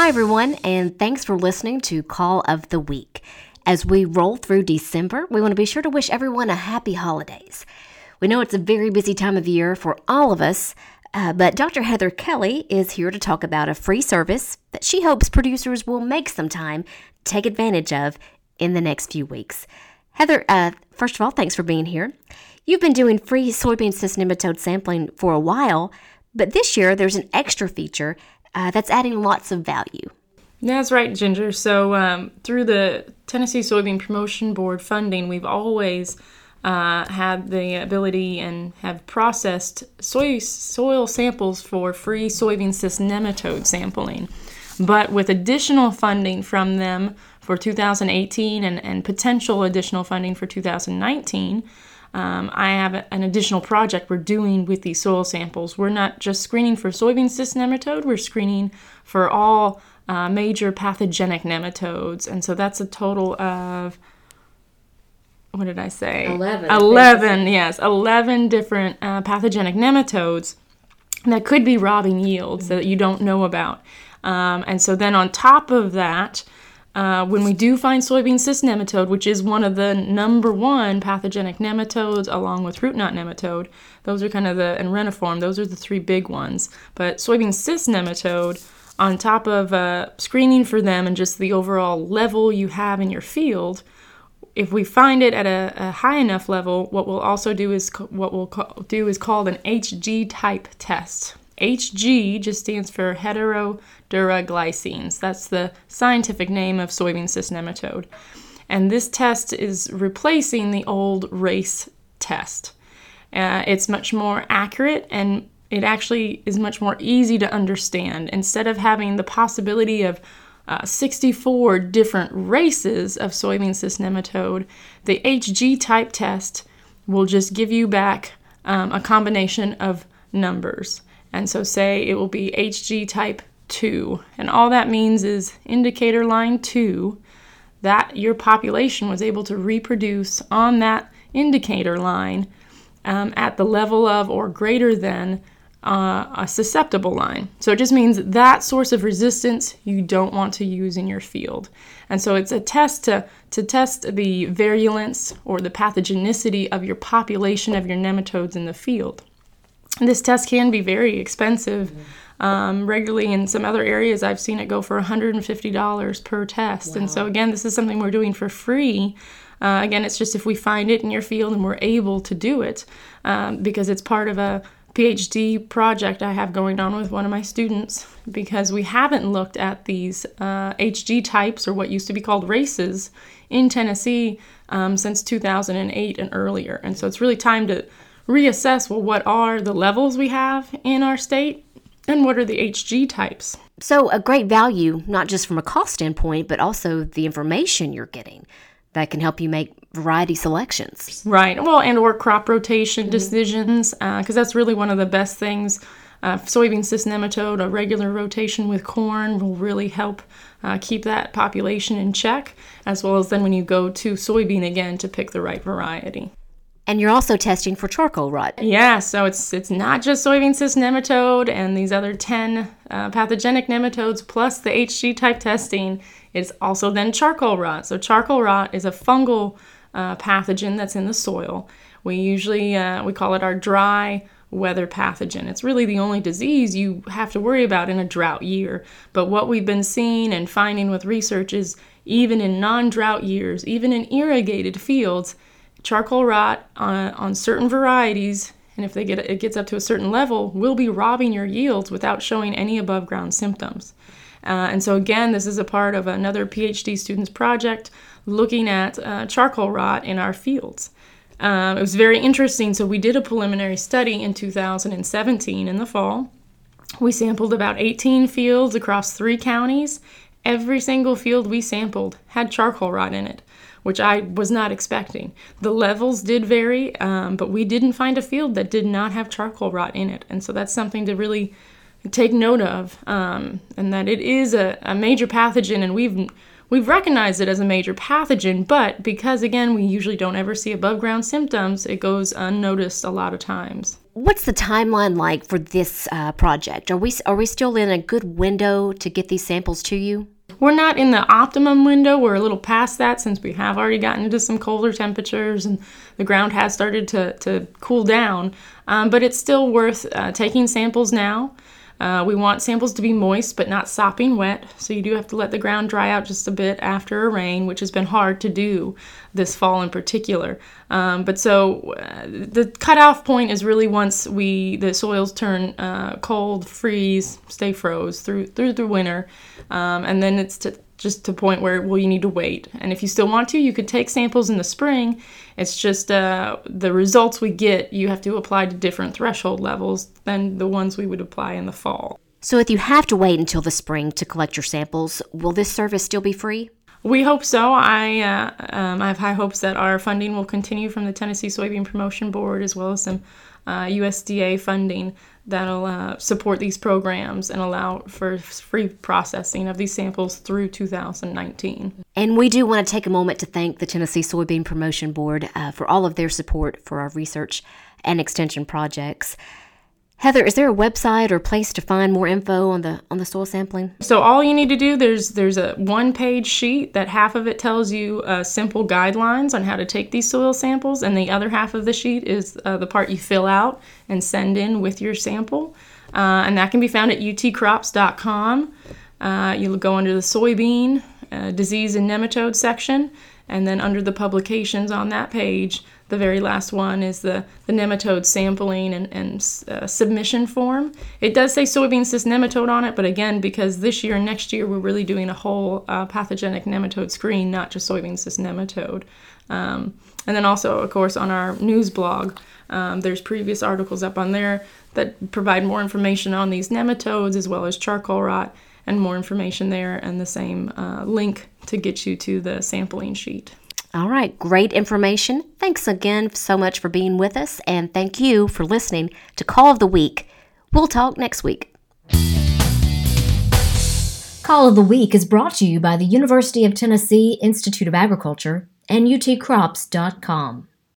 Hi, everyone, and thanks for listening to Call of the Week. As we roll through December, we want to be sure to wish everyone a happy holidays. We know it's a very busy time of year for all of us, uh, but Dr. Heather Kelly is here to talk about a free service that she hopes producers will make some time take advantage of in the next few weeks. Heather, uh, first of all, thanks for being here. You've been doing free soybean cyst nematode sampling for a while, but this year there's an extra feature uh, that's adding lots of value. That's right, Ginger. So, um, through the Tennessee Soybean Promotion Board funding, we've always uh, had the ability and have processed soy, soil samples for free soybean cyst nematode sampling. But with additional funding from them for 2018 and, and potential additional funding for 2019, um, I have an additional project we're doing with these soil samples. We're not just screening for soybean cyst nematode, we're screening for all uh, major pathogenic nematodes. And so that's a total of, what did I say? 11. 11, yes, 11 different uh, pathogenic nematodes that could be robbing yields mm-hmm. that you don't know about. Um, and so then on top of that, uh, when we do find soybean cyst nematode, which is one of the number one pathogenic nematodes, along with root knot nematode, those are kind of the and reniform. Those are the three big ones. But soybean cyst nematode, on top of uh, screening for them and just the overall level you have in your field, if we find it at a, a high enough level, what we'll also do is what we'll do is called an HG type test. HG just stands for heteroduraglycines. That's the scientific name of soybean cyst nematode. And this test is replacing the old race test. Uh, it's much more accurate and it actually is much more easy to understand. Instead of having the possibility of uh, 64 different races of soybean cyst nematode, the HG type test will just give you back um, a combination of numbers. And so, say it will be HG type 2. And all that means is indicator line 2 that your population was able to reproduce on that indicator line um, at the level of or greater than uh, a susceptible line. So it just means that source of resistance you don't want to use in your field. And so it's a test to, to test the virulence or the pathogenicity of your population of your nematodes in the field. This test can be very expensive. Um, regularly in some other areas, I've seen it go for $150 per test. Wow. And so, again, this is something we're doing for free. Uh, again, it's just if we find it in your field and we're able to do it um, because it's part of a PhD project I have going on with one of my students because we haven't looked at these uh, HG types or what used to be called races in Tennessee um, since 2008 and earlier. And so it's really time to reassess well, what are the levels we have in our state and what are the HG types. So, a great value, not just from a cost standpoint, but also the information you're getting that can help you make variety selections. Right. Well, and or crop rotation mm-hmm. decisions, because uh, that's really one of the best things. Uh, soybean cyst nematode, a regular rotation with corn will really help uh, keep that population in check, as well as then when you go to soybean again to pick the right variety. And you're also testing for charcoal rot. Yeah, so it's it's not just soybean cyst nematode and these other 10 uh, pathogenic nematodes plus the HG type testing. It's also then charcoal rot. So charcoal rot is a fungal uh, pathogen that's in the soil. We usually uh, we call it our dry weather pathogen. It's really the only disease you have to worry about in a drought year. But what we've been seeing and finding with research is even in non-drought years, even in irrigated fields charcoal rot on, on certain varieties, and if they get it gets up to a certain level, will be robbing your yields without showing any above ground symptoms. Uh, and so again, this is a part of another PhD student's project looking at uh, charcoal rot in our fields. Um, it was very interesting. So we did a preliminary study in 2017 in the fall. We sampled about 18 fields across three counties. Every single field we sampled had charcoal rot in it which I was not expecting. The levels did vary, um, but we didn't find a field that did not have charcoal rot in it. And so that's something to really take note of, um, and that it is a, a, major pathogen, and we've we've recognized it as a major pathogen, but because again, we usually don't ever see above ground symptoms, it goes unnoticed a lot of times. What's the timeline like for this uh, project? Are we are we still in a good window to get these samples to you? We're not in the optimum window. We're a little past that since we have already gotten into some colder temperatures and the ground has started to, to cool down. Um, but it's still worth uh, taking samples now. Uh, we want samples to be moist but not sopping wet, so you do have to let the ground dry out just a bit after a rain, which has been hard to do this fall in particular. Um, but so uh, the cutoff point is really once we the soils turn uh, cold, freeze, stay froze through through the winter, um, and then it's to just to point where well you need to wait. And if you still want to you could take samples in the spring. It's just uh, the results we get you have to apply to different threshold levels than the ones we would apply in the fall. So if you have to wait until the spring to collect your samples will this service still be free we hope so. I uh, um, I have high hopes that our funding will continue from the Tennessee Soybean Promotion Board as well as some uh, USDA funding that'll uh, support these programs and allow for free processing of these samples through 2019. And we do want to take a moment to thank the Tennessee Soybean Promotion Board uh, for all of their support for our research and extension projects. Heather, is there a website or place to find more info on the on the soil sampling? So all you need to do there's there's a one page sheet that half of it tells you uh, simple guidelines on how to take these soil samples, and the other half of the sheet is uh, the part you fill out and send in with your sample, uh, and that can be found at utcrops.com. Uh, you'll go under the soybean uh, disease and nematode section, and then under the publications on that page the very last one is the, the nematode sampling and, and uh, submission form. It does say soybean cyst nematode on it, but again, because this year and next year we're really doing a whole uh, pathogenic nematode screen, not just soybean cyst nematode. Um, and then also, of course, on our news blog, um, there's previous articles up on there that provide more information on these nematodes as well as charcoal rot and more information there and the same uh, link to get you to the sampling sheet. All right, great information. Thanks again so much for being with us, and thank you for listening to Call of the Week. We'll talk next week. Call of the Week is brought to you by the University of Tennessee Institute of Agriculture and utcrops.com.